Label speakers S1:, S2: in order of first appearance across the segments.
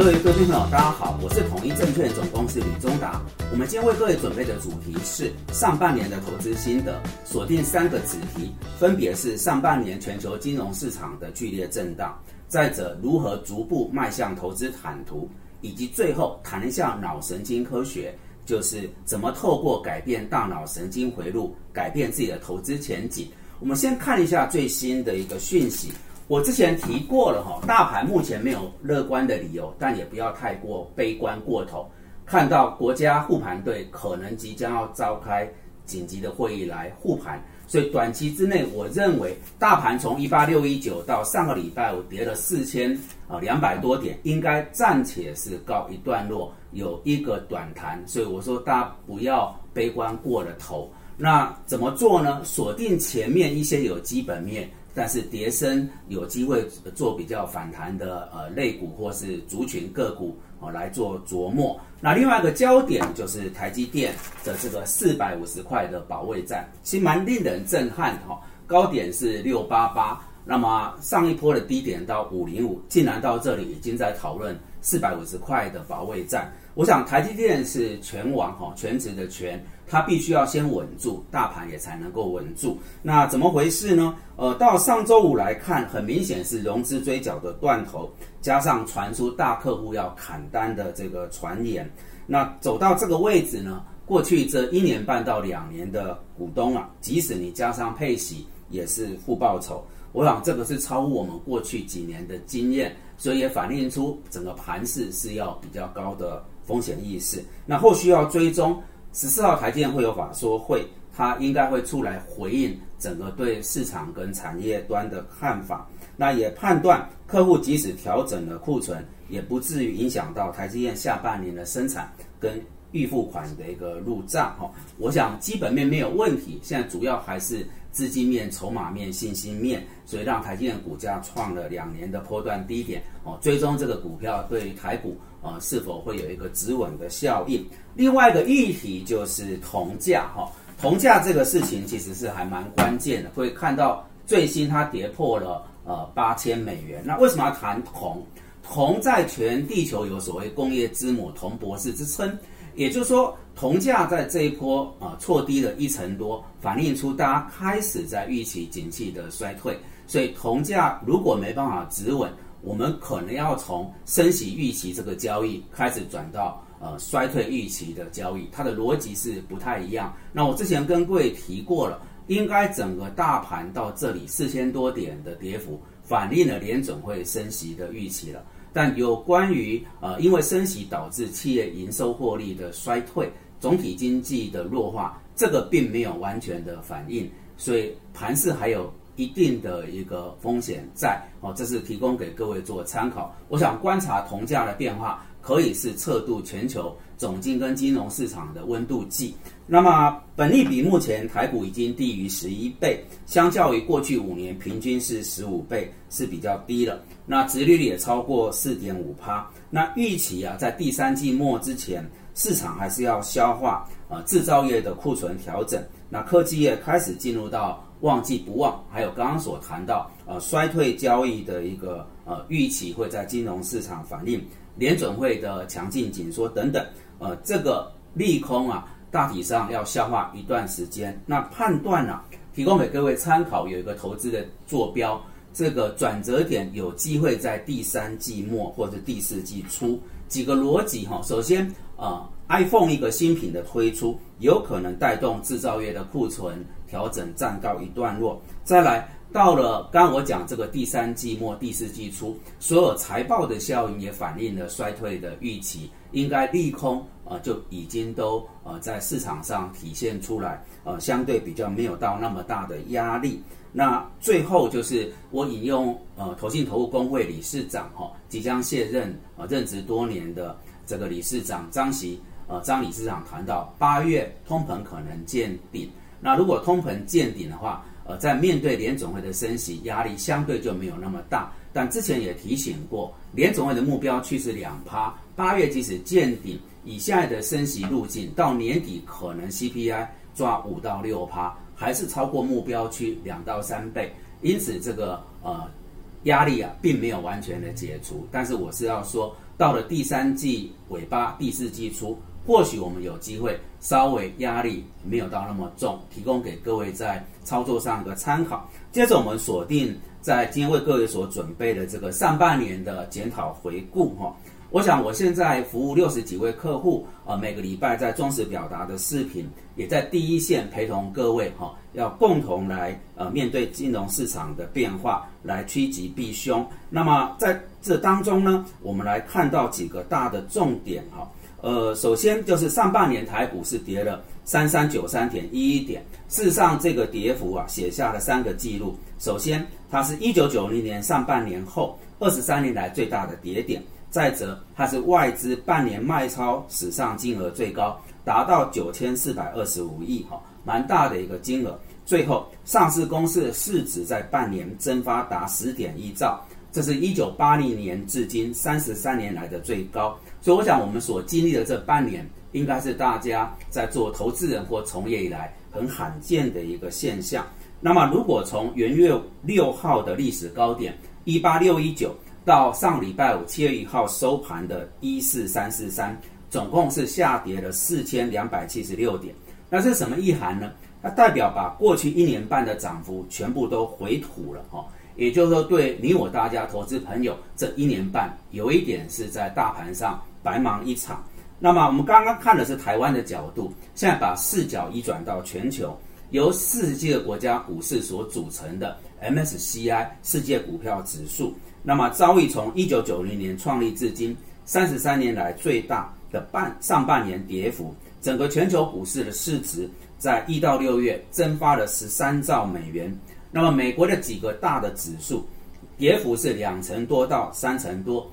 S1: 各位各位朋友，大家好，我是统一证券总公司李忠达。我们今天为各位准备的主题是上半年的投资心得，锁定三个子题，分别是上半年全球金融市场的剧烈震荡，再者如何逐步迈向投资坦途，以及最后谈一下脑神经科学，就是怎么透过改变大脑神经回路，改变自己的投资前景。我们先看一下最新的一个讯息。我之前提过了哈，大盘目前没有乐观的理由，但也不要太过悲观过头。看到国家护盘队可能即将要召开紧急的会议来护盘，所以短期之内，我认为大盘从一八六一九到上个礼拜我跌了四千啊两百多点，应该暂且是告一段落，有一个短弹。所以我说大家不要悲观过了头。那怎么做呢？锁定前面一些有基本面。但是叠升有机会做比较反弹的呃类股或是族群个股哦来做琢磨。那另外一个焦点就是台积电的这个四百五十块的保卫战，其实蛮令人震撼哈。高点是六八八，那么上一波的低点到五零五，竟然到这里已经在讨论四百五十块的保卫战。我想台积电是全网哈全职的全。它必须要先稳住，大盘也才能够稳住。那怎么回事呢？呃，到上周五来看，很明显是融资追缴的断头，加上传出大客户要砍单的这个传言。那走到这个位置呢，过去这一年半到两年的股东啊，即使你加上配息，也是负报酬。我想这个是超乎我们过去几年的经验，所以也反映出整个盘势是要比较高的风险意识。那后续要追踪。十四号台积电会有法说会，他应该会出来回应整个对市场跟产业端的看法。那也判断客户即使调整了库存，也不至于影响到台积电下半年的生产跟预付款的一个入账。哈，我想基本面没有问题，现在主要还是资金面、筹码面、信心面，所以让台积电股价创了两年的波段低点。哦，追踪这个股票对于台股。啊，是否会有一个止稳的效应？另外一个议题就是铜价哈，铜价这个事情其实是还蛮关键的。会看到最新它跌破了呃八千美元。那为什么要谈铜？铜在全地球有所谓工业之母、铜博士之称，也就是说，铜价在这一波啊错低了一成多，反映出大家开始在预期景气的衰退。所以铜价如果没办法止稳，我们可能要从升息预期这个交易开始转到呃衰退预期的交易，它的逻辑是不太一样。那我之前跟各位提过了，应该整个大盘到这里四千多点的跌幅，反映了联准会升息的预期了。但有关于呃因为升息导致企业营收获利的衰退，总体经济的弱化，这个并没有完全的反应，所以盘市还有。一定的一个风险在哦，这是提供给各位做参考。我想观察铜价的变化，可以是测度全球总金跟金融市场的温度计。那么，本利比目前台股已经低于十一倍，相较于过去五年平均是十五倍，是比较低了。那殖利率也超过四点五趴。那预期啊，在第三季末之前，市场还是要消化啊制造业的库存调整。那科技业开始进入到。旺季不忘，还有刚刚所谈到，呃，衰退交易的一个呃预期会在金融市场反映，联准会的强劲紧缩等等，呃，这个利空啊，大体上要消化一段时间。那判断啊，提供给各位参考，有一个投资的坐标，这个转折点有机会在第三季末或者第四季初。几个逻辑哈，首先啊，iPhone 一个新品的推出，有可能带动制造业的库存。调整暂告一段落，再来到了刚我讲这个第三季末第四季初，所有财报的效应也反映了衰退的预期，应该利空啊就已经都呃在市场上体现出来，呃相对比较没有到那么大的压力。那最后就是我引用呃投信投顾工会理事长哈即将卸任啊任职多年的这个理事长张席呃张理事长谈到八月通膨可能见顶。那如果通膨见顶的话，呃，在面对联总会的升息压力相对就没有那么大。但之前也提醒过，联总会的目标区是两趴，八月即使见顶，以现在的升息路径，到年底可能 CPI 抓五到六趴，还是超过目标区两到三倍。因此，这个呃压力啊，并没有完全的解除。但是我是要说，到了第三季尾巴、第四季初，或许我们有机会稍微压力没有到那么重，提供给各位在操作上一个参考。接着我们锁定在今天为各位所准备的这个上半年的检讨回顾哈。我想我现在服务六十几位客户，呃，每个礼拜在忠实表达的视频，也在第一线陪同各位哈，要共同来呃面对金融市场的变化，来趋吉避凶。那么在这当中呢，我们来看到几个大的重点哈。呃，首先就是上半年台股是跌了三三九三点一一点，事实上这个跌幅啊写下了三个记录。首先，它是一九九零年上半年后二十三年来最大的跌点。再者，它是外资半年卖超史上金额最高，达到九千四百二十五亿，哈，蛮大的一个金额。最后，上市公司的市值在半年蒸发达十点一兆，这是一九八零年至今三十三年来的最高。所以，我想我们所经历的这半年，应该是大家在做投资人或从业以来很罕见的一个现象。那么，如果从元月六号的历史高点一八六一九。到上礼拜五七月一号收盘的一四三四三，总共是下跌了四千两百七十六点。那这是什么意涵呢？它代表把过去一年半的涨幅全部都回吐了哈。也就是说，对你我大家投资朋友，这一年半有一点是在大盘上白忙一场。那么我们刚刚看的是台湾的角度，现在把视角移转到全球，由四十几个国家股市所组成的 MSCI 世界股票指数。那么遭遇从一九九零年创立至今三十三年来最大的半上半年跌幅，整个全球股市的市值在一到六月蒸发了十三兆美元。那么美国的几个大的指数跌幅是两成多到三成多，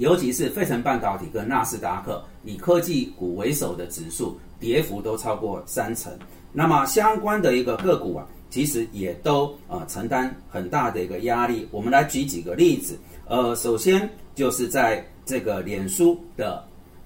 S1: 尤其是费城半导体跟纳斯达克以科技股为首的指数跌幅都超过三成。那么相关的一个个股啊。其实也都呃承担很大的一个压力。我们来举几个例子，呃，首先就是在这个脸书的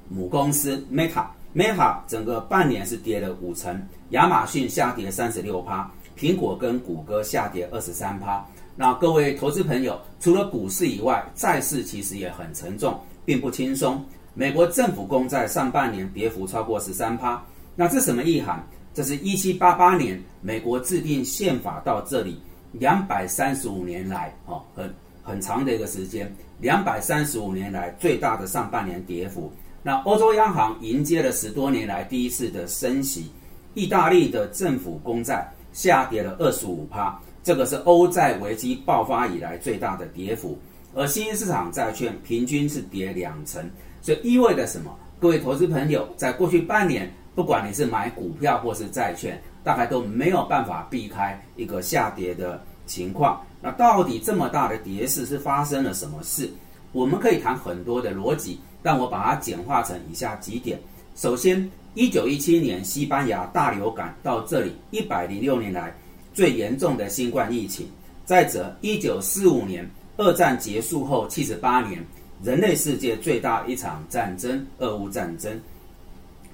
S1: 母公司 Meta，Meta 整个半年是跌了五成，亚马逊下跌三十六趴，苹果跟谷歌下跌二十三趴。那各位投资朋友，除了股市以外，债市其实也很沉重，并不轻松。美国政府公债上半年跌幅超过十三趴，那这什么意涵？这是一七八八年美国制定宪法到这里两百三十五年来，哦，很很长的一个时间，两百三十五年来最大的上半年跌幅。那欧洲央行迎接了十多年来第一次的升息，意大利的政府公债下跌了二十五趴，这个是欧债危机爆发以来最大的跌幅。而新兴市场债券平均是跌两成，所以意味着什么？各位投资朋友，在过去半年。不管你是买股票或是债券，大概都没有办法避开一个下跌的情况。那到底这么大的跌势是发生了什么事？我们可以谈很多的逻辑，但我把它简化成以下几点。首先，一九一七年西班牙大流感到这里一百零六年来最严重的新冠疫情。再者，一九四五年二战结束后七十八年，人类世界最大一场战争——俄乌战争。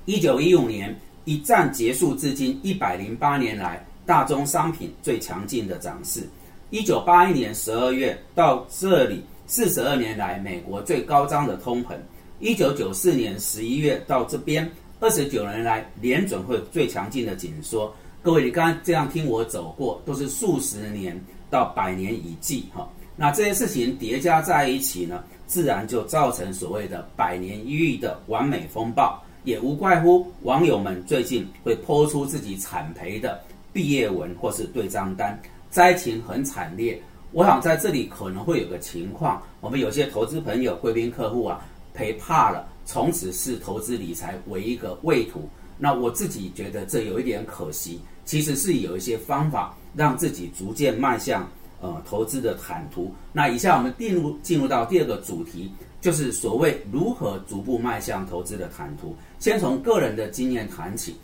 S1: 一九一五年一战结束至今一百零八年来，大宗商品最强劲的涨势。一九八一年十二月到这里，四十二年来美国最高涨的通膨。一九九四年十一月到这边，二十九年来联准会最强劲的紧缩。各位，你刚刚这样听我走过，都是数十年到百年以计哈。那这些事情叠加在一起呢，自然就造成所谓的百年一遇的完美风暴。也无怪乎网友们最近会抛出自己惨赔的毕业文或是对账单，灾情很惨烈。我想在这里可能会有个情况，我们有些投资朋友、贵宾客户啊赔怕了，从此视投资理财为一个畏途。那我自己觉得这有一点可惜，其实是有一些方法让自己逐渐迈向呃投资的坦途。那以下我们进入进入到第二个主题。就是所谓如何逐步迈向投资的坦途。先从个人的经验谈起，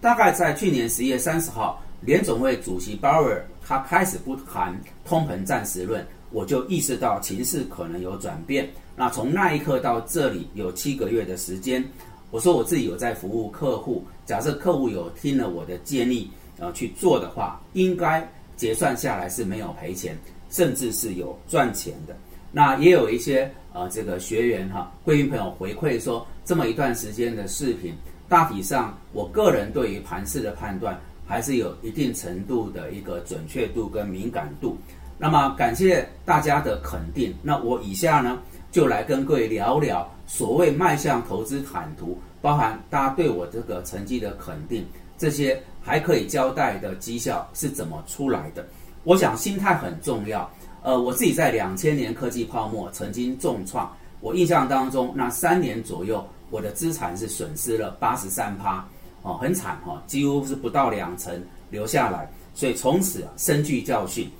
S1: 大概在去年十一月三十号，联总会主席鲍尔他开始不谈通膨暂时论，我就意识到情势可能有转变。那从那一刻到这里有七个月的时间，我说我自己有在服务客户，假设客户有听了我的建议，呃去做的话，应该结算下来是没有赔钱。甚至是有赚钱的。那也有一些呃这个学员哈，贵宾朋友回馈说，这么一段时间的视频，大体上我个人对于盘势的判断还是有一定程度的一个准确度跟敏感度。那么感谢大家的肯定，那我以下呢就来跟各位聊聊所谓迈向投资坦途，包含大家对我这个成绩的肯定，这些还可以交代的绩效是怎么出来的。我想心态很重要。呃，我自己在两千年科技泡沫曾经重创，我印象当中那三年左右，我的资产是损失了八十三趴，哦，很惨哈，几乎是不到两成留下来。所以从此啊深具教训。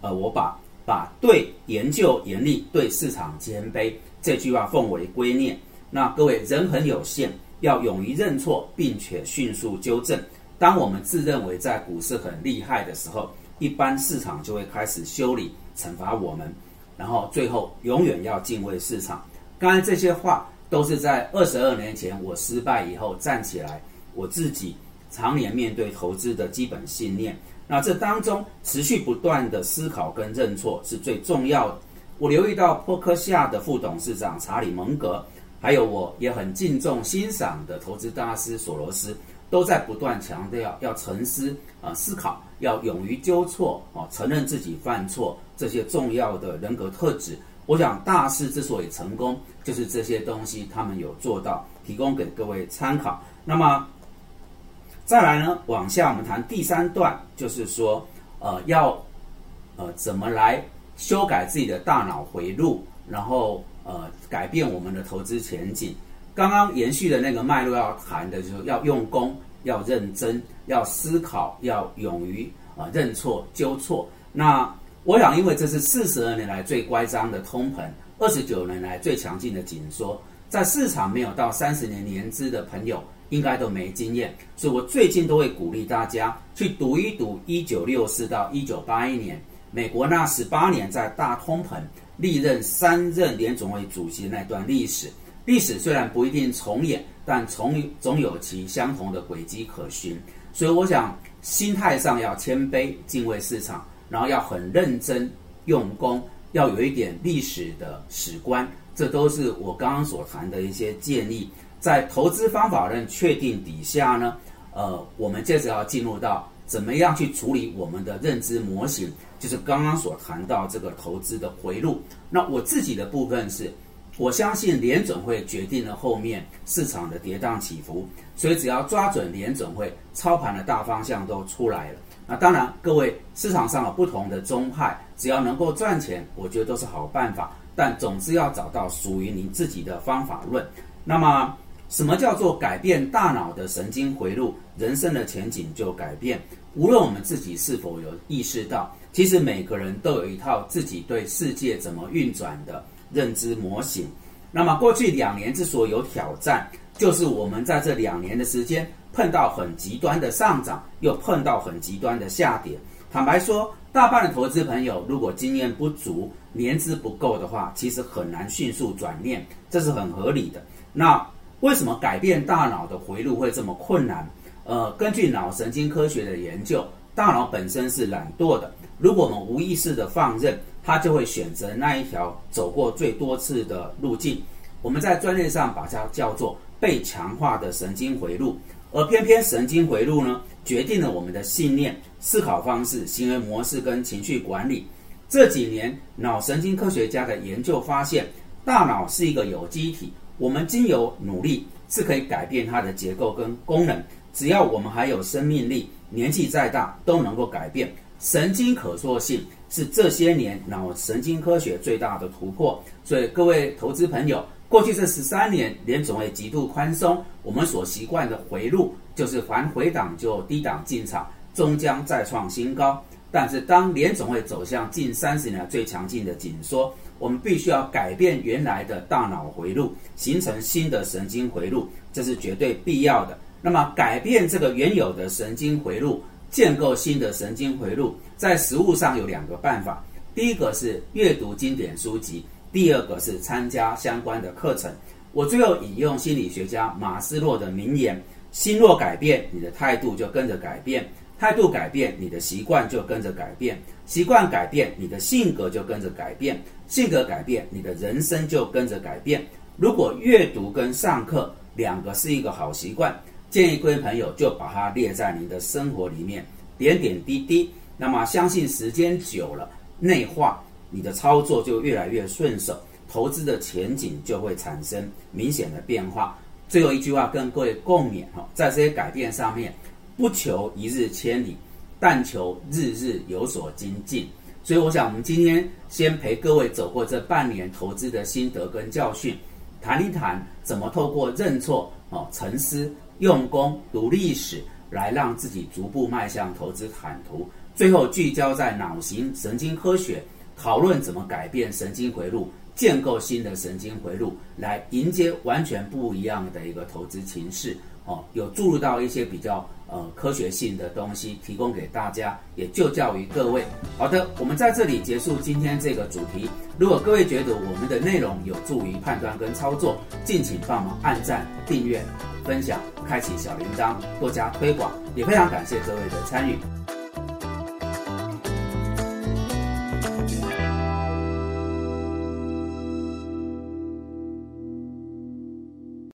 S1: 呃，我把把对研究严厉，对市场谦卑这句话奉为圭臬。那各位人很有限，要勇于认错，并且迅速纠正。当我们自认为在股市很厉害的时候，一般市场就会开始修理、惩罚我们，然后最后永远要敬畏市场。刚才这些话都是在二十二年前我失败以后站起来，我自己常年面对投资的基本信念。那这当中持续不断的思考跟认错是最重要的。我留意到波克夏的副董事长查理蒙格，还有我也很敬重欣赏的投资大师索罗斯，都在不断强调要沉思啊思考，要勇于纠错啊，承认自己犯错这些重要的人格特质。我想大师之所以成功，就是这些东西他们有做到，提供给各位参考。那么。再来呢，往下我们谈第三段，就是说，呃，要呃怎么来修改自己的大脑回路，然后呃改变我们的投资前景。刚刚延续的那个脉络要谈的就是要用功，要认真，要思考，要勇于啊认错纠错。那我想，因为这是四十二年来最乖张的通膨，二十九年来最强劲的紧缩，在市场没有到三十年年资的朋友。应该都没经验，所以我最近都会鼓励大家去读一读一九六四到一九八一年美国那十八年在大通膨历任三任联总会主席那段历史。历史虽然不一定重演，但总总有其相同的轨迹可循。所以我想心态上要谦卑，敬畏市场，然后要很认真用功，要有一点历史的史观，这都是我刚刚所谈的一些建议。在投资方法论确定底下呢，呃，我们接着要进入到怎么样去处理我们的认知模型，就是刚刚所谈到这个投资的回路。那我自己的部分是，我相信联准会决定了后面市场的跌宕起伏，所以只要抓准联准会操盘的大方向都出来了。那当然，各位市场上有不同的宗派，只要能够赚钱，我觉得都是好办法。但总之要找到属于你自己的方法论。那么。什么叫做改变大脑的神经回路，人生的前景就改变。无论我们自己是否有意识到，其实每个人都有一套自己对世界怎么运转的认知模型。那么过去两年之所以有挑战，就是我们在这两年的时间碰到很极端的上涨，又碰到很极端的下跌。坦白说，大半的投资朋友如果经验不足、年资不够的话，其实很难迅速转念，这是很合理的。那为什么改变大脑的回路会这么困难？呃，根据脑神经科学的研究，大脑本身是懒惰的。如果我们无意识的放任，它就会选择那一条走过最多次的路径。我们在专业上把它叫做被强化的神经回路。而偏偏神经回路呢，决定了我们的信念、思考方式、行为模式跟情绪管理。这几年，脑神经科学家的研究发现，大脑是一个有机体。我们经由努力是可以改变它的结构跟功能，只要我们还有生命力，年纪再大都能够改变。神经可塑性是这些年脑神经科学最大的突破。所以各位投资朋友，过去这十三年联总会极度宽松，我们所习惯的回路就是凡回档就低档进场，终将再创新高。但是当联总会走向近三十年最强劲的紧缩。我们必须要改变原来的大脑回路，形成新的神经回路，这是绝对必要的。那么，改变这个原有的神经回路，建构新的神经回路，在实物上有两个办法：第一个是阅读经典书籍，第二个是参加相关的课程。我最后引用心理学家马斯洛的名言：“心若改变，你的态度就跟着改变；态度改变，你的习惯就跟着改变；习惯改变，你的性格就跟着改变；性格改变，你的人生就跟着改变。如果阅读跟上课两个是一个好习惯，建议各位朋友就把它列在您的生活里面，点点滴滴。那么，相信时间久了，内化，你的操作就越来越顺手，投资的前景就会产生明显的变化。最后一句话跟各位共勉哈，在这些改变上面，不求一日千里，但求日日有所精进。所以，我想我们今天先陪各位走过这半年投资的心得跟教训，谈一谈怎么透过认错、哦沉思、用功、读历史，来让自己逐步迈向投资坦途。最后聚焦在脑型神经科学，讨论怎么改变神经回路，建构新的神经回路，来迎接完全不一样的一个投资情势。哦，有注入到一些比较呃科学性的东西，提供给大家，也就教于各位。好的，我们在这里结束今天这个主题。如果各位觉得我们的内容有助于判断跟操作，敬请帮忙按赞、订阅、分享、开启小铃铛，多加推广，也非常感谢各位的参与。